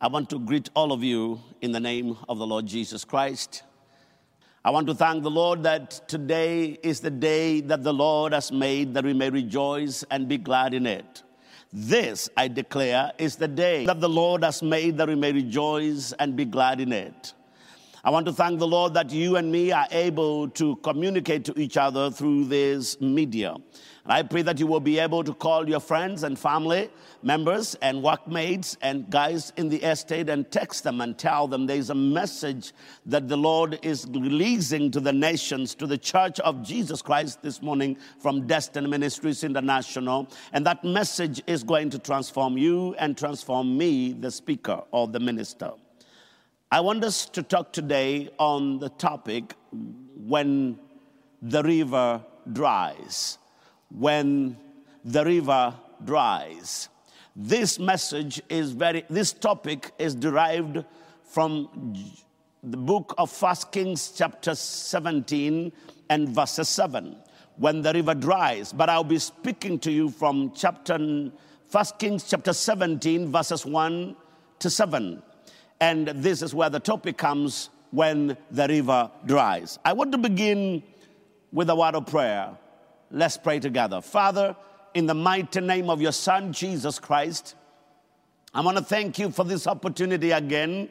I want to greet all of you in the name of the Lord Jesus Christ. I want to thank the Lord that today is the day that the Lord has made, that we may rejoice and be glad in it. This, I declare, is the day that the Lord has made, that we may rejoice and be glad in it. I want to thank the Lord that you and me are able to communicate to each other through this media. And I pray that you will be able to call your friends and family members and workmates and guys in the estate and text them and tell them there's a message that the Lord is releasing to the nations, to the church of Jesus Christ this morning from Destiny Ministries International. And that message is going to transform you and transform me, the speaker or the minister. I want us to talk today on the topic when the river dries when the river dries. This message is very, this topic is derived from the book of First Kings, chapter 17 and verse 7, when the river dries. But I'll be speaking to you from chapter First Kings, chapter 17, verses 1 to 7. And this is where the topic comes when the river dries. I want to begin with a word of prayer. Let's pray together. Father, in the mighty name of your Son, Jesus Christ, I want to thank you for this opportunity again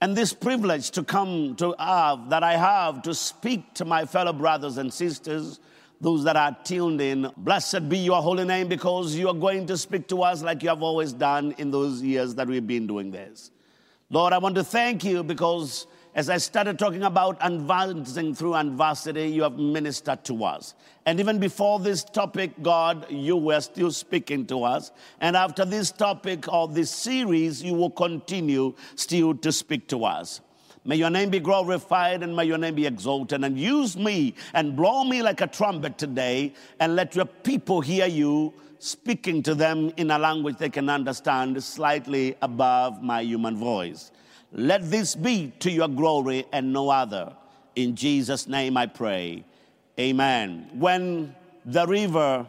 and this privilege to come to have that I have to speak to my fellow brothers and sisters, those that are tuned in. Blessed be your holy name because you are going to speak to us like you have always done in those years that we've been doing this. Lord, I want to thank you because as I started talking about advancing through adversity, you have ministered to us. And even before this topic, God, you were still speaking to us. And after this topic of this series, you will continue still to speak to us. May your name be glorified and may your name be exalted. And use me and blow me like a trumpet today and let your people hear you speaking to them in a language they can understand slightly above my human voice. Let this be to your glory and no other. In Jesus' name I pray. Amen. When the river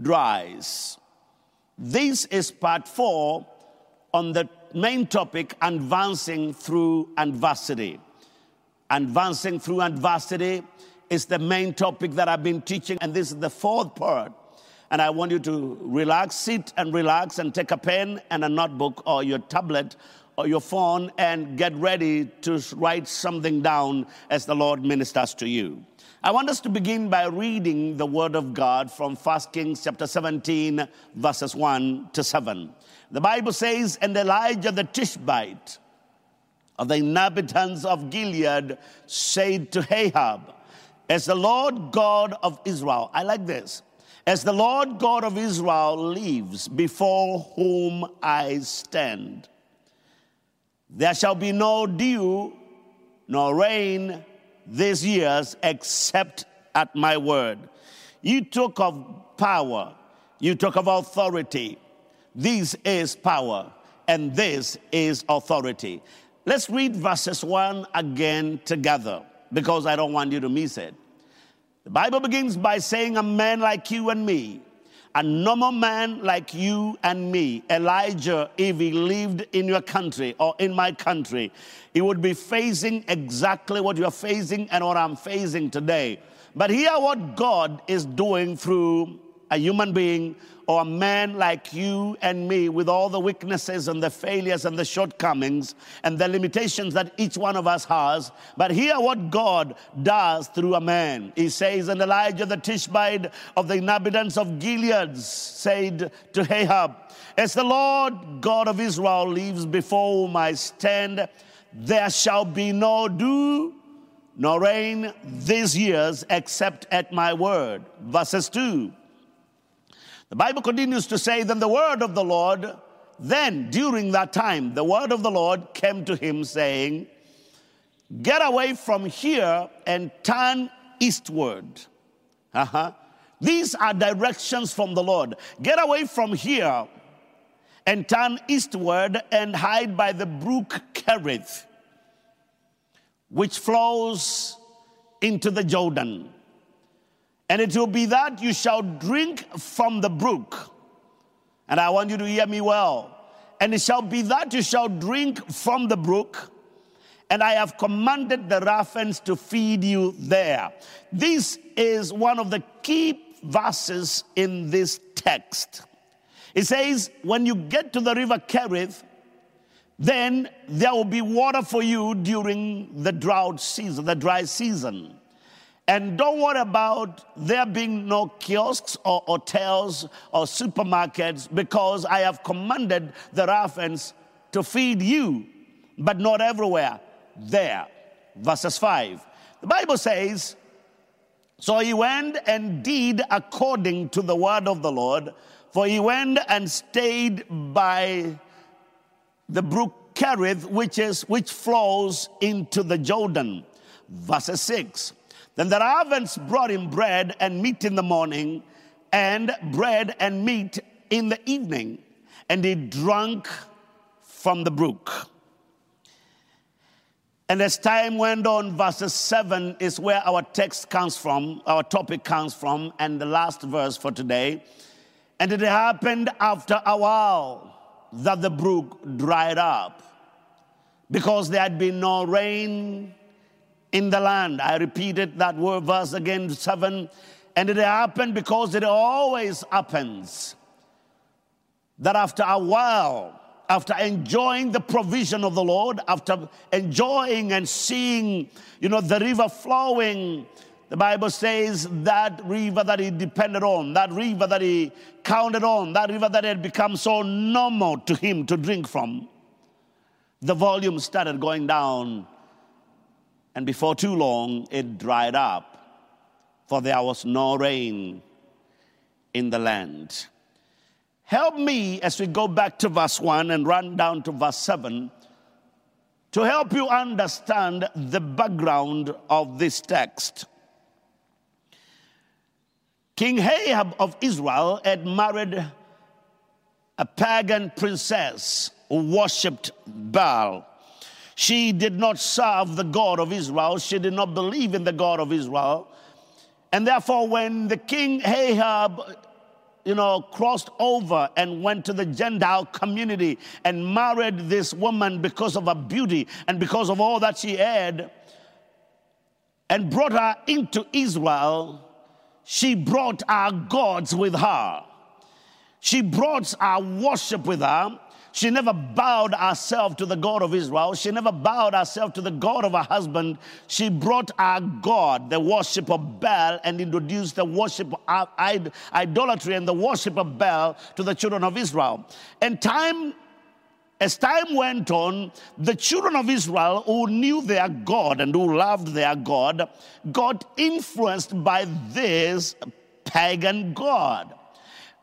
dries. This is part four on the main topic advancing through adversity. Advancing through adversity is the main topic that I've been teaching, and this is the fourth part. And I want you to relax, sit and relax, and take a pen and a notebook or your tablet or your phone and get ready to write something down as the Lord ministers to you. I want us to begin by reading the word of God from 1 Kings chapter 17, verses 1 to 7. The Bible says, And Elijah the Tishbite of the inhabitants of Gilead said to Ahab, As the Lord God of Israel, I like this, as the Lord God of Israel lives before whom I stand there shall be no dew nor rain these years except at my word. You talk of power, you talk of authority. This is power, and this is authority. Let's read verses 1 again together because I don't want you to miss it. The Bible begins by saying, A man like you and me a normal man like you and me, Elijah, if he lived in your country or in my country, he would be facing exactly what you're facing and what I'm facing today. But hear what God is doing through a human being or a man like you and me with all the weaknesses and the failures and the shortcomings and the limitations that each one of us has. But hear what God does through a man. He says, And Elijah the Tishbite of the inhabitants of Gilead said to Ahab, As the Lord God of Israel lives before whom I stand, there shall be no dew nor rain these years except at my word. Verses 2. The Bible continues to say, Then the word of the Lord, then during that time, the word of the Lord came to him, saying, Get away from here and turn eastward. Uh-huh. These are directions from the Lord. Get away from here and turn eastward and hide by the brook Kerith, which flows into the Jordan. And it will be that you shall drink from the brook. And I want you to hear me well. And it shall be that you shall drink from the brook, and I have commanded the raphens to feed you there. This is one of the key verses in this text. It says, When you get to the river Kerith, then there will be water for you during the drought season, the dry season. And don't worry about there being no kiosks or hotels or supermarkets because I have commanded the raphens to feed you, but not everywhere. There. Verses 5. The Bible says, So he went and did according to the word of the Lord, for he went and stayed by the brook Kerith, which is which flows into the Jordan. Verses 6. Then the ravens brought him bread and meat in the morning, and bread and meat in the evening, and he drank from the brook. And as time went on, verses 7 is where our text comes from, our topic comes from, and the last verse for today. And it happened after a while that the brook dried up because there had been no rain in the land. I repeated that word verse again, seven. And it happened because it always happens that after a while, after enjoying the provision of the Lord, after enjoying and seeing, you know, the river flowing, the Bible says that river that he depended on, that river that he counted on, that river that had become so normal to him to drink from, the volume started going down and before too long, it dried up, for there was no rain in the land. Help me as we go back to verse 1 and run down to verse 7 to help you understand the background of this text. King Ahab of Israel had married a pagan princess who worshipped Baal. She did not serve the God of Israel. She did not believe in the God of Israel. And therefore, when the king Ahab, you know, crossed over and went to the Gentile community and married this woman because of her beauty and because of all that she had, and brought her into Israel, she brought our gods with her. She brought our worship with her. She never bowed herself to the God of Israel. She never bowed herself to the God of her husband. She brought our God, the worship of Baal, and introduced the worship of idolatry and the worship of Baal to the children of Israel. And time as time went on, the children of Israel who knew their God and who loved their God got influenced by this pagan God.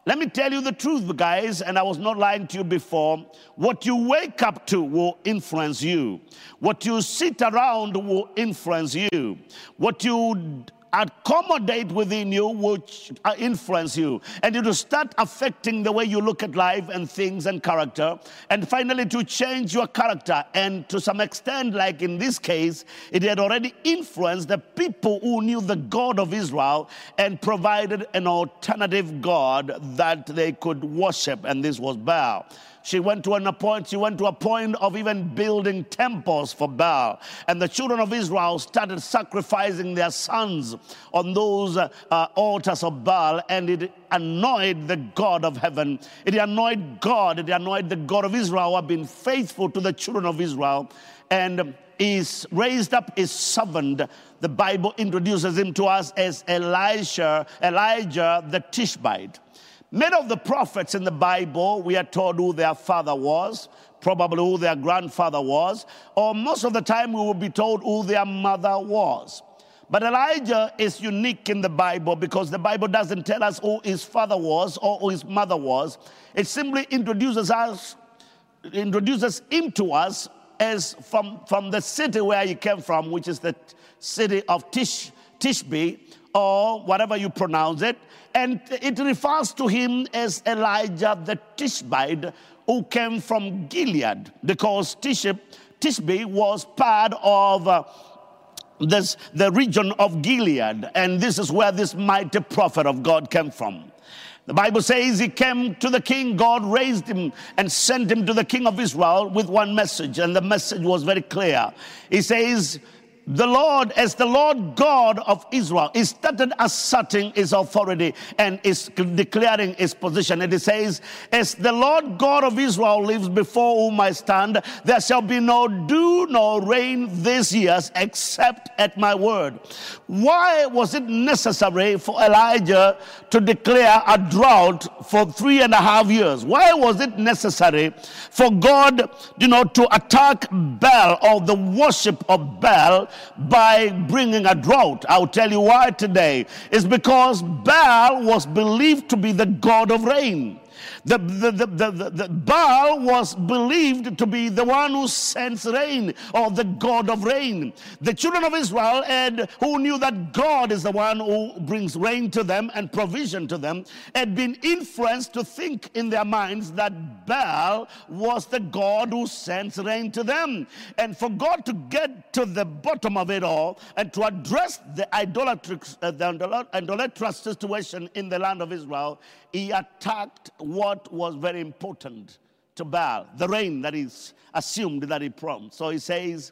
Let me tell you the truth, guys, and I was not lying to you before. What you wake up to will influence you. What you sit around will influence you. What you accommodate within you which uh, influence you. And it will start affecting the way you look at life and things and character. And finally to change your character. And to some extent like in this case it had already influenced the people who knew the god of israel and provided an alternative god that they could worship. And this was baal she went to an point, she went to a point of even building temples for Baal. And the children of Israel started sacrificing their sons on those uh, altars of Baal, and it annoyed the God of heaven. It annoyed God, it annoyed the God of Israel who had been faithful to the children of Israel. And is raised up his servant. The Bible introduces him to us as Elijah, Elijah the Tishbite. Many of the prophets in the Bible, we are told who their father was, probably who their grandfather was, or most of the time we will be told who their mother was. But Elijah is unique in the Bible because the Bible doesn't tell us who his father was or who his mother was. It simply introduces us, introduces him to us as from, from the city where he came from, which is the city of Tish, Tishbe, or whatever you pronounce it. And it refers to him as Elijah the Tishbite, who came from Gilead, because Tishbe, Tishbe was part of uh, this, the region of Gilead. And this is where this mighty prophet of God came from. The Bible says he came to the king, God raised him and sent him to the king of Israel with one message, and the message was very clear. He says, the Lord, as the Lord God of Israel, is started asserting his authority and is declaring his position. And he says, As the Lord God of Israel lives before whom I stand, there shall be no dew nor rain these years except at my word. Why was it necessary for Elijah to declare a drought for three and a half years? Why was it necessary for God, you know, to attack Baal or the worship of Baal? by bringing a drought. I'll tell you why today. It's because Baal was believed to be the god of rain. The, the, the, the, Baal was believed to be the one who sends rain or the God of rain. The children of Israel who knew that God is the one who brings rain to them and provision to them had been influenced to think in their minds that Baal was the God who sends rain to them. And for God to get to the bottom of it all and to address the idolatrous, uh, the idolatrous situation in the land of Israel, he attacked what was very important to Baal, the rain that is assumed that he promised. So he says,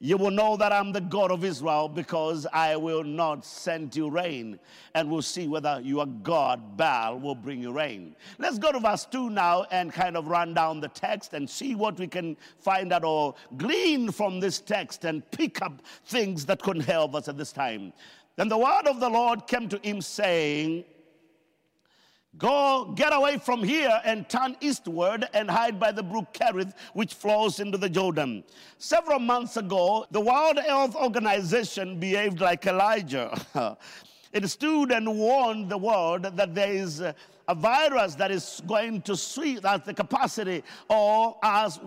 You will know that I'm the God of Israel because I will not send you rain, and we'll see whether your God, Baal, will bring you rain. Let's go to verse 2 now and kind of run down the text and see what we can find out or glean from this text and pick up things that couldn't help us at this time. Then the word of the Lord came to him, saying, Go, get away from here and turn eastward and hide by the brook Kerith, which flows into the Jordan. Several months ago, the World Health Organization behaved like Elijah. it stood and warned the world that there is a virus that is going to sweep, that the capacity or as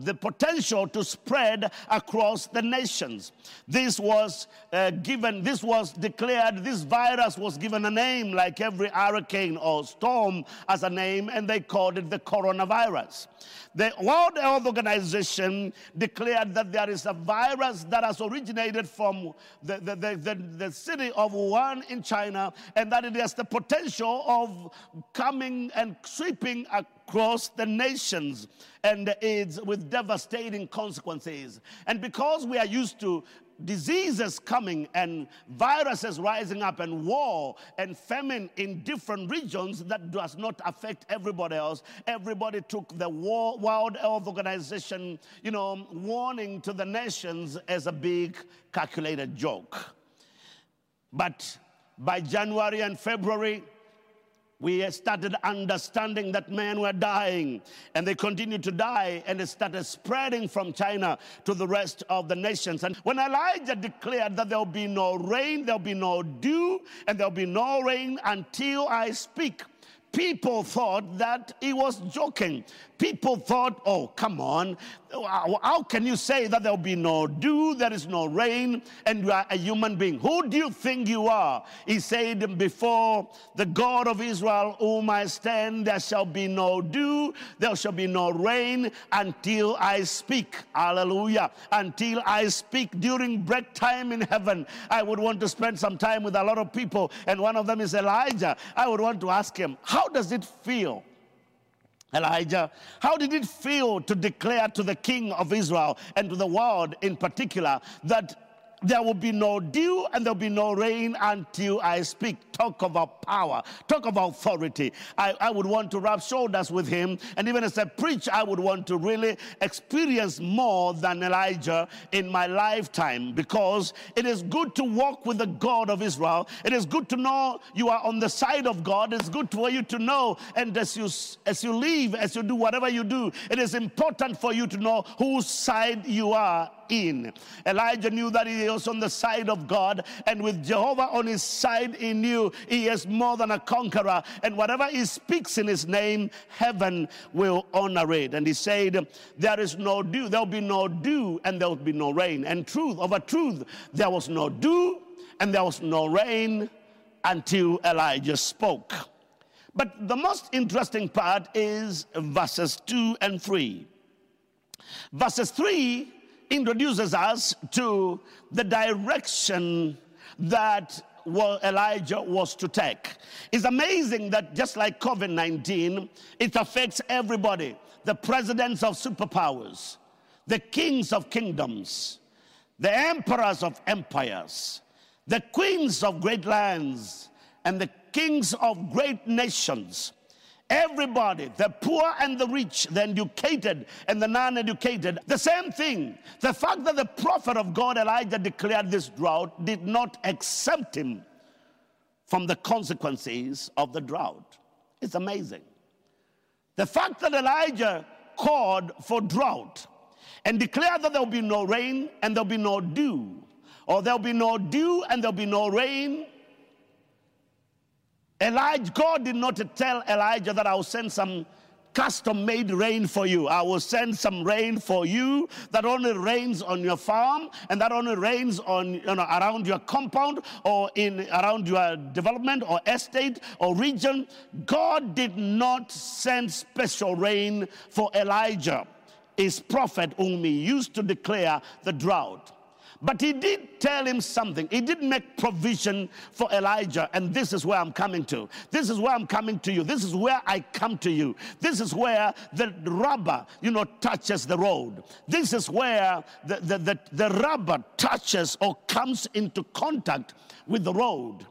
the potential to spread across the nations. This was uh, given, this was declared, this virus was given a name like every hurricane or storm as a name, and they called it the coronavirus. The World Health Organization declared that there is a virus that has originated from the, the, the, the, the city of Wuhan in China, and that it has the potential of coming and sweeping across the nations and AIDS with devastating consequences. And because we are used to diseases coming and viruses rising up and war and famine in different regions that does not affect everybody else everybody took the world health organization you know warning to the nations as a big calculated joke but by january and february we started understanding that men were dying and they continued to die and it started spreading from China to the rest of the nations. And when Elijah declared that there'll be no rain, there'll be no dew, and there'll be no rain until I speak, people thought that he was joking. People thought, oh, come on. How can you say that there'll be no dew, there is no rain, and you are a human being? Who do you think you are? He said, Before the God of Israel, whom I stand, there shall be no dew, there shall be no rain until I speak. Hallelujah. Until I speak during break time in heaven. I would want to spend some time with a lot of people, and one of them is Elijah. I would want to ask him, How does it feel? Elijah, how did it feel to declare to the king of Israel and to the world in particular that there will be no dew and there'll be no rain until I speak. Talk about power, talk about authority. I, I would want to rub shoulders with him. And even as I preach, I would want to really experience more than Elijah in my lifetime because it is good to walk with the God of Israel. It is good to know you are on the side of God. It's good for you to know. And as you, as you leave, as you do whatever you do, it is important for you to know whose side you are in. Elijah knew that he was on the side of God, and with Jehovah on his side, he knew he is more than a conqueror. And whatever he speaks in his name, heaven will honor it. And he said, There is no dew, there'll be no dew, and there'll be no rain. And truth, of a truth, there was no dew, and there was no rain until Elijah spoke. But the most interesting part is verses 2 and 3. Verses 3 introduces us to the direction that Elijah was to take. It's amazing that just like COVID 19, it affects everybody the presidents of superpowers, the kings of kingdoms, the emperors of empires, the queens of great lands, and the kings of great nations. Everybody, the poor and the rich, the educated and the non educated, the same thing. The fact that the prophet of God, Elijah, declared this drought did not exempt him from the consequences of the drought. It's amazing. The fact that Elijah called for drought and declared that there'll be no rain and there'll be no dew, or there'll be no dew and there'll be no rain Elijah, God did not tell Elijah that I will send some custom made rain for you. I will send some rain for you that only rains on your farm and that only rains on you know around your compound or in around your development or estate or region. God did not send special rain for Elijah, his prophet whom he used to declare the drought. But he did tell him something. He did make provision for Elijah. And this is where I'm coming to. This is where I'm coming to you. This is where I come to you. This is where the rubber, you know, touches the road. This is where the, the, the, the rubber touches or comes into contact with the road.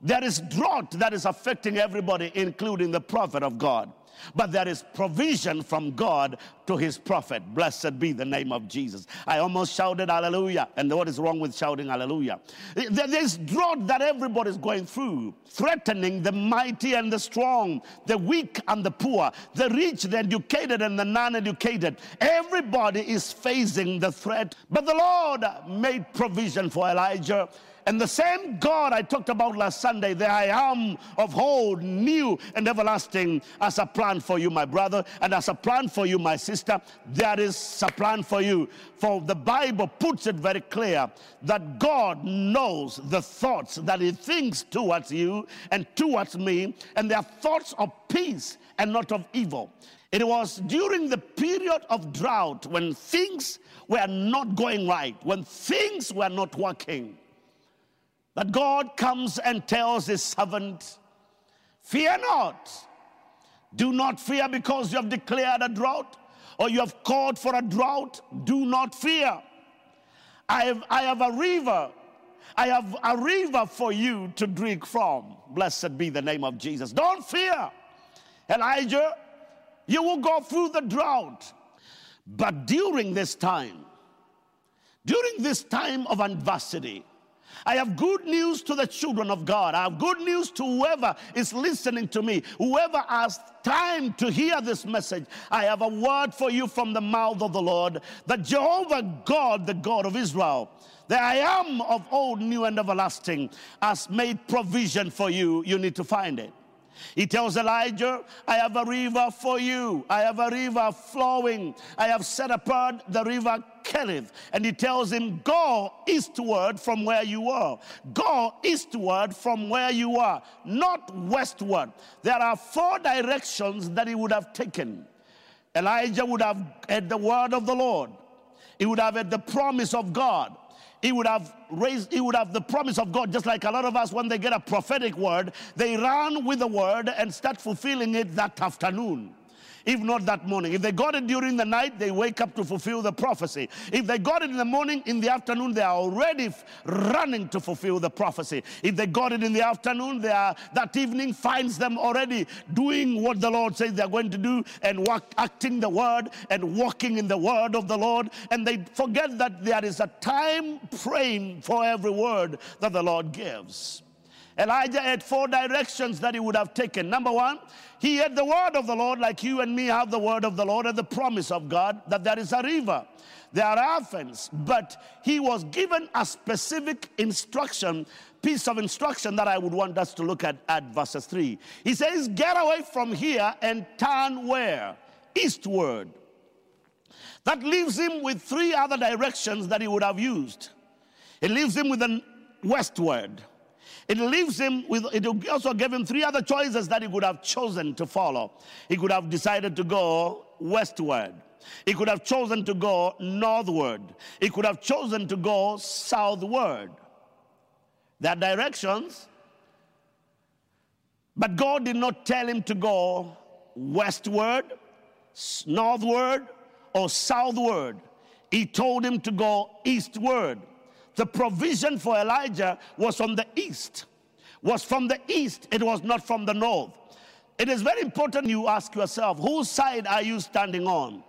There is drought that is affecting everybody, including the prophet of God but there is provision from God to his prophet. Blessed be the name of Jesus. I almost shouted hallelujah. And what is wrong with shouting hallelujah? There's drought that everybody's going through, threatening the mighty and the strong, the weak and the poor, the rich, the educated and the non educated. Everybody is facing the threat. But the Lord made provision for Elijah and the same God I talked about last Sunday, the I am of old, new, and everlasting, as a plan for you, my brother, and as a plan for you, my sister, there is a plan for you. For the Bible puts it very clear that God knows the thoughts that He thinks towards you and towards me, and they are thoughts of peace and not of evil. It was during the period of drought when things were not going right, when things were not working that God comes and tells his servant, Fear not. Do not fear because you have declared a drought or you have called for a drought. Do not fear. I have, I have a river. I have a river for you to drink from. Blessed be the name of Jesus. Don't fear. Elijah, you will go through the drought. But during this time, during this time of adversity, I have good news to the children of God. I have good news to whoever is listening to me, whoever has time to hear this message. I have a word for you from the mouth of the Lord that Jehovah God, the God of Israel, the I am of old, new, and everlasting, has made provision for you. You need to find it. He tells Elijah, I have a river for you. I have a river flowing. I have set apart the river Kerith. And he tells him, Go eastward from where you are. Go eastward from where you are, not westward. There are four directions that he would have taken. Elijah would have had the word of the Lord, he would have had the promise of God he would have raised, he would have the promise of God, just like a lot of us, when they get a prophetic word, they run with the word and start fulfilling it that afternoon if not that morning. If they got it during the night, they wake up to fulfill the prophecy. If they got it in the morning, in the afternoon, they are already running to fulfill the prophecy. If they got it in the afternoon, they are that evening finds them already doing what the Lord says they're going to do and work, acting the word and walking in the word of the Lord. And they forget that there is a time praying for every word that the Lord gives. Elijah had four directions that he would have taken. Number one, he had the word of the Lord, like you and me have the word of the Lord and the promise of God that there is a river. There are orphans, but he was given a specific instruction, piece of instruction that I would want us to look at at verses 3. He says, Get away from here and turn where? Eastward. That leaves him with three other directions that he would have used. It leaves him with an westward it leaves him with, it also gave him three other choices that he could have chosen to follow. He could have decided to go westward. He could have chosen to go northward. He could have chosen to go southward. There directions, but God did not tell him to go westward, northward, or southward. He told him to go eastward. The provision for Elijah was from the east, was from the east, it was not from the north. It is very important you ask yourself, whose side are you standing on?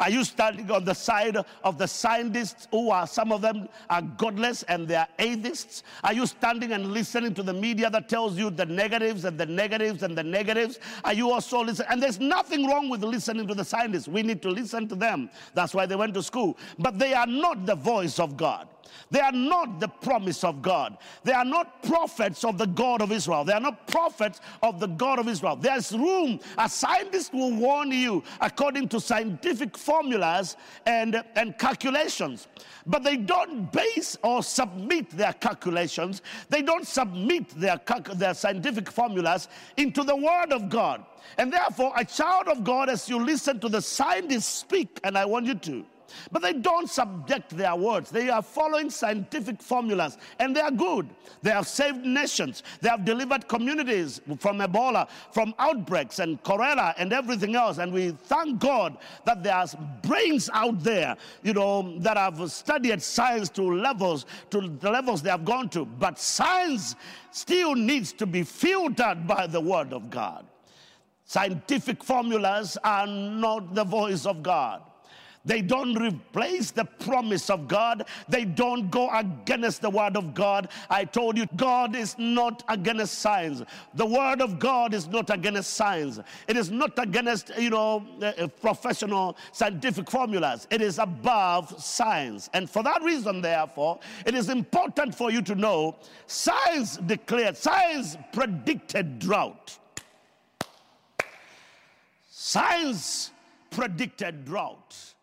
Are you standing on the side of the scientists who are, some of them are godless and they are atheists? Are you standing and listening to the media that tells you the negatives and the negatives and the negatives? Are you also listening? And there's nothing wrong with listening to the scientists. We need to listen to them. That's why they went to school. But they are not the voice of God. They are not the promise of God. They are not prophets of the God of Israel. They are not prophets of the God of Israel. There's room. A scientist will warn you according to scientific formulas and, and calculations. But they don't base or submit their calculations, they don't submit their, their scientific formulas into the Word of God. And therefore, a child of God, as you listen to the scientists speak, and I want you to, but they don't subject their words. They are following scientific formulas, and they are good. They have saved nations. They have delivered communities from Ebola, from outbreaks and cholera and everything else. And we thank God that there are brains out there, you know, that have studied science to levels, to the levels they have gone to. But science still needs to be filtered by the Word of God. Scientific formulas are not the voice of God. They don't replace the promise of God. They don't go against the word of God. I told you, God is not against science. The word of God is not against science. It is not against, you know, uh, uh, professional scientific formulas. It is above science. And for that reason, therefore, it is important for you to know science declared, science predicted drought. Science predicted drought.